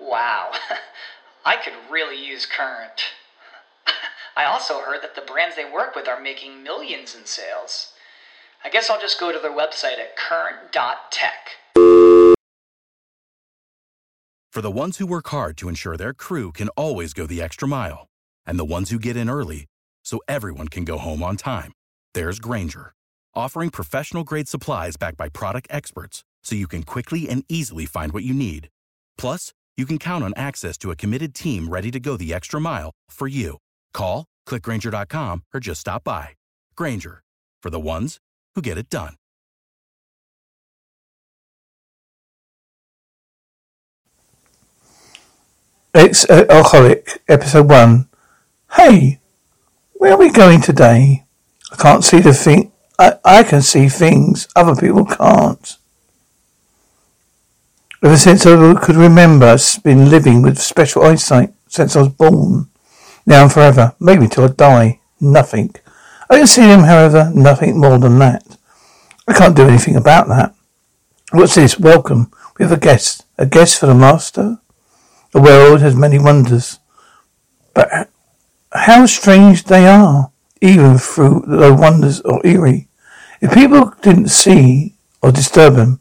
Wow, I could really use Current. I also heard that the brands they work with are making millions in sales. I guess I'll just go to their website at current.tech. For the ones who work hard to ensure their crew can always go the extra mile, and the ones who get in early so everyone can go home on time, there's Grainger, offering professional grade supplies backed by product experts so you can quickly and easily find what you need. Plus, you can count on access to a committed team ready to go the extra mile for you. Call, clickgrainger.com, or just stop by. Grainger, for the ones who get it done. Ex uh, Alcoholic, Episode 1. Hey, where are we going today? I can't see the thing. I, I can see things other people can't. Ever since I could remember, I've been living with special eyesight since I was born. Now and forever, maybe till I die. Nothing. I can see him, however, nothing more than that. I can't do anything about that. What's this? Welcome. We have a guest. A guest for the master? The world has many wonders. But how strange they are, even through the wonders are eerie. If people didn't see or disturb them,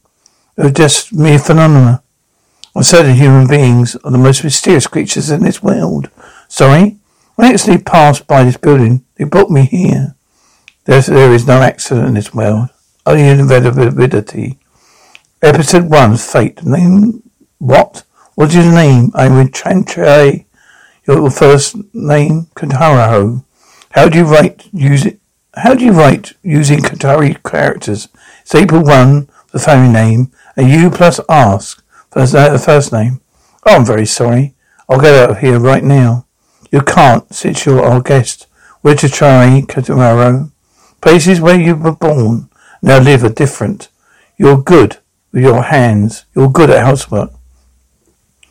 was just mere phenomena. Or certain human beings are the most mysterious creatures in this world. Sorry? When I actually passed by this building, they brought me here. There's, there is no accident in this world, only inevitability. Episode 1, Fate. Name, what? What's your name? I'm with Chantre. Your first name, Kataraho. How do you write using, how do you write using Katari characters? Staple 1, the family name, and you plus ask for the first name. Oh, I'm very sorry. I'll get out of here right now. You can't, since you're our guest. We're to try tomorrow. Places where you were born now live are different. You're good with your hands. You're good at housework.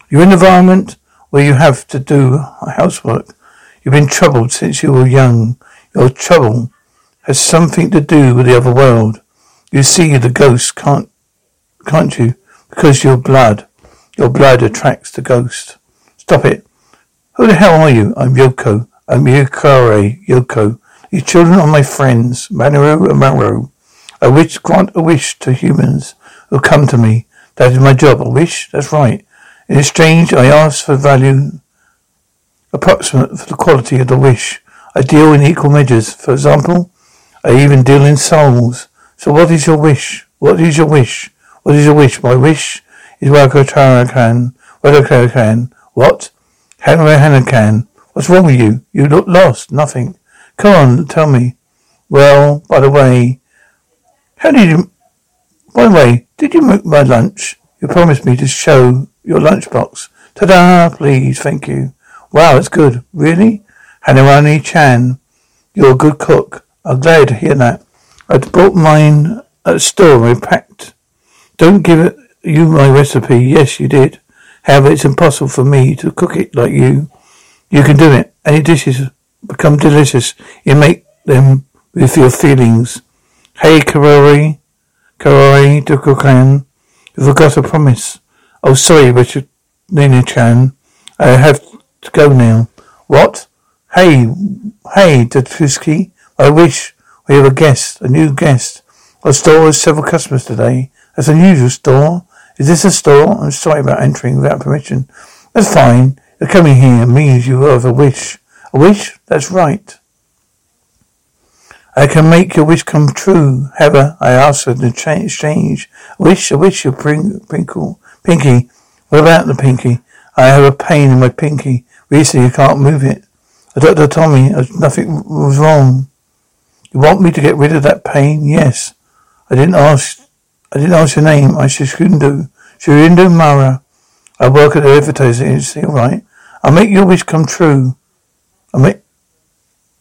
You're in an environment where you have to do housework. You've been troubled since you were young. Your trouble has something to do with the other world. You see the ghosts can't, can't you? Because your blood, your blood attracts the ghost. Stop it. Who the hell are you? I'm Yoko. I'm Yukare Yoko. These children are my friends, Manaru and Maru. I wish, grant a wish to humans who come to me. That is my job. A wish? That's right. In exchange, I ask for value approximate for the quality of the wish. I deal in equal measures. For example, I even deal in souls. So what is your wish? What is your wish? What is your wish? My wish is Wakotarakan. Wakotarakan. What? Hanahanakan. What's wrong with you? You look lost. Nothing. Come on, tell me. Well, by the way, how did you, by the way, did you make my lunch? You promised me to show your lunchbox. Ta-da, please, thank you. Wow, it's good. Really? Hanarani Chan, you're a good cook. I'm glad to hear that. I bought mine at the store. I packed. Don't give it you my recipe. Yes, you did. However, it's impossible for me to cook it like you. You can do it. Any dishes become delicious. You make them with your feelings. Hey, Karori. Karori Dukukan. You forgot a promise. Oh, sorry, Richard Nina Chan. I have to go now. What? Hey, hey, Datuski. I wish we have a guest, a new guest. Our store has several customers today. That's unusual store. Is this a store? I'm sorry about entering without permission. That's fine. You're coming here means you have a wish. A wish? That's right. I can make your wish come true. However, I ask for the exchange. A wish, a wish, you bring, Prinkle. Pinky. What about the pinky? I have a pain in my pinky. Recently, I can't move it. The doctor told me uh, nothing was wrong. You want me to get rid of that pain? Yes. I didn't ask. I didn't ask your name. I Shishindu. Shirindu Mara. I work at the advertising agency, alright. I'll make your wish come true. I'll make...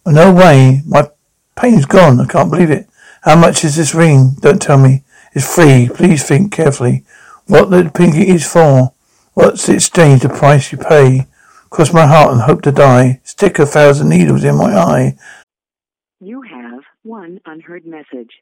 No way. My pain's gone. I can't believe it. How much is this ring? Don't tell me. It's free. Please think carefully. What the pinky is for. What's the exchange, the price you pay? Cross my heart and hope to die. Stick a thousand needles in my eye. You have one unheard message.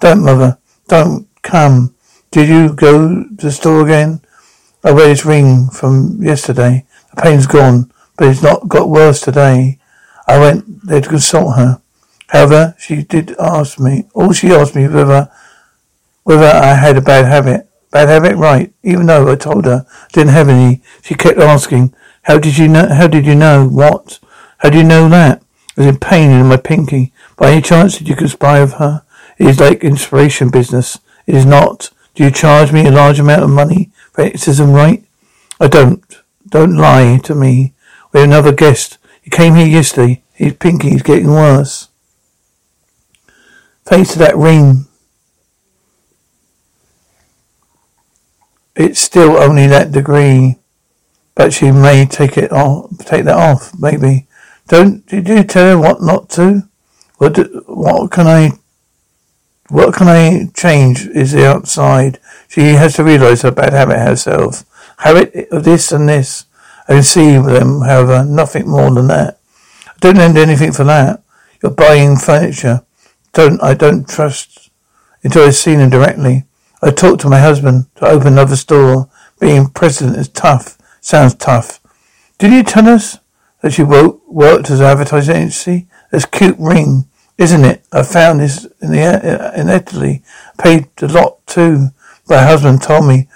Don't, mother. Don't come. Did you go to the store again? I wear this ring from yesterday. The pain's gone, but it's not got worse today. I went there to consult her. However, she did ask me, all she asked me whether, whether I had a bad habit. Bad habit, right. Even though I told her I didn't have any, she kept asking, how did you know, how did you know what? How do you know that? I was in pain in my pinky. By any chance did you conspire with her? It is like inspiration business. It is not. Do you charge me a large amount of money for exorcism, right? I don't. Don't lie to me. We have another guest. He came here yesterday. His pinky is getting worse. Face to that ring. It's still only that degree. But she may take it off, take that off, maybe. Don't, did you tell her what not to? What, what can I what can I change is the outside. She has to realize her bad habit herself. Habit of this and this. I can see them, however, nothing more than that. I don't lend anything for that. You're buying furniture. Don't I don't trust until I've seen him directly. I talked to my husband to open another store. Being president is tough. Sounds tough. Did you tell us that she worked as an advertising agency? This cute ring isn't it? I found this in the uh, in Italy. Paid a lot too. My husband told me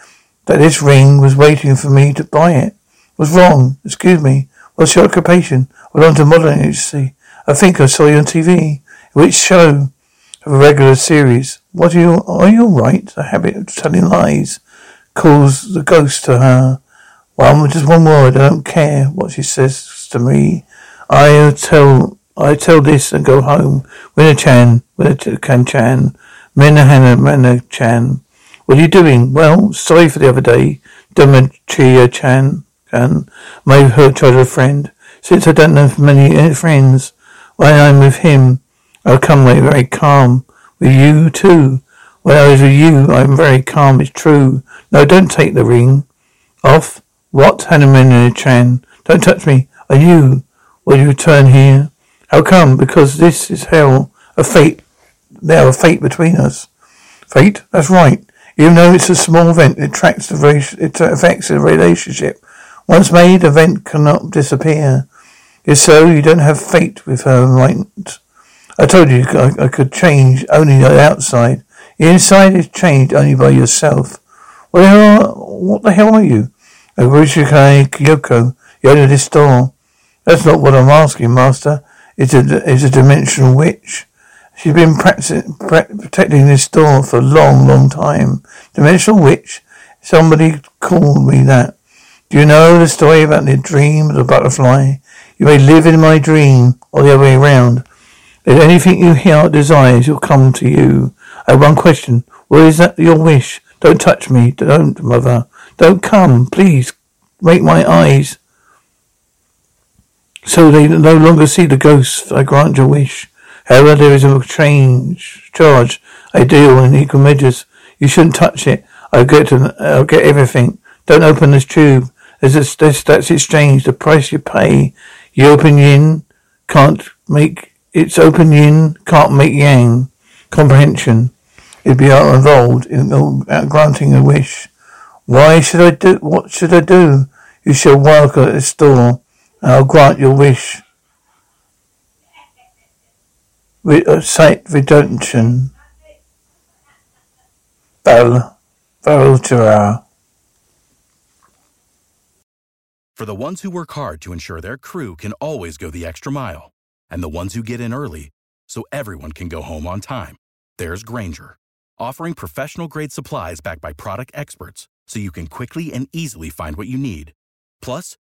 that this ring was waiting for me to buy it. Was wrong. Excuse me. What's your occupation? I belong to modeling agency. I think I saw you on TV. Which show? Of a regular series. What are you? Are you right? The habit of telling lies calls the ghost to her. Well, just one word. I don't care what she says to me. I'll tell I tell this and go home. Winner Chan, Winner Can Chan, Menahana Mena Chan. What are you doing? Well, sorry for the other day. Demetria Chan, Chan, my her friend. Since I don't have many friends, when I'm with him, I'll come away very calm. With you too. When I was with you, I'm very calm. It's true. No, don't take the ring off. What, Hannah Chan? Don't touch me. Are you? Will you return here? How come? Because this is hell, a fate. Now a fate between us. Fate? That's right. Even though it's a small event, it attracts the it affects the relationship. Once made, event cannot disappear. If so, you don't have fate with her, right? I told you I, I could change only the outside. The inside is changed only by yourself. What the hell? What the hell are you? Aguchikai Kyoko, the owner of this store. That's not what I'm asking, Master is a, is a dimensional witch. She's been protecting this door for a long, long time. Dimensional witch? Somebody called me that. Do you know the story about the dream of the butterfly? You may live in my dream, or the other way around. If anything you heart desires, will come to you. I have one question. What is that your wish? Don't touch me. Don't, mother. Don't come. Please. Make my eyes So they no longer see the ghosts. I grant your wish. However, there is a change charge. I deal in equal measures. You shouldn't touch it. I'll get I'll get everything. Don't open this tube. There's that's, exchange. The price you pay. You open yin, can't make, it's open yin, can't make yang. Comprehension. It'd be involved in uh, granting a wish. Why should I do, what should I do? You shall work at this and I'll grant your wish. Re- uh, site redemption. For the ones who work hard to ensure their crew can always go the extra mile, and the ones who get in early so everyone can go home on time, there's Grainger, offering professional grade supplies backed by product experts so you can quickly and easily find what you need. Plus,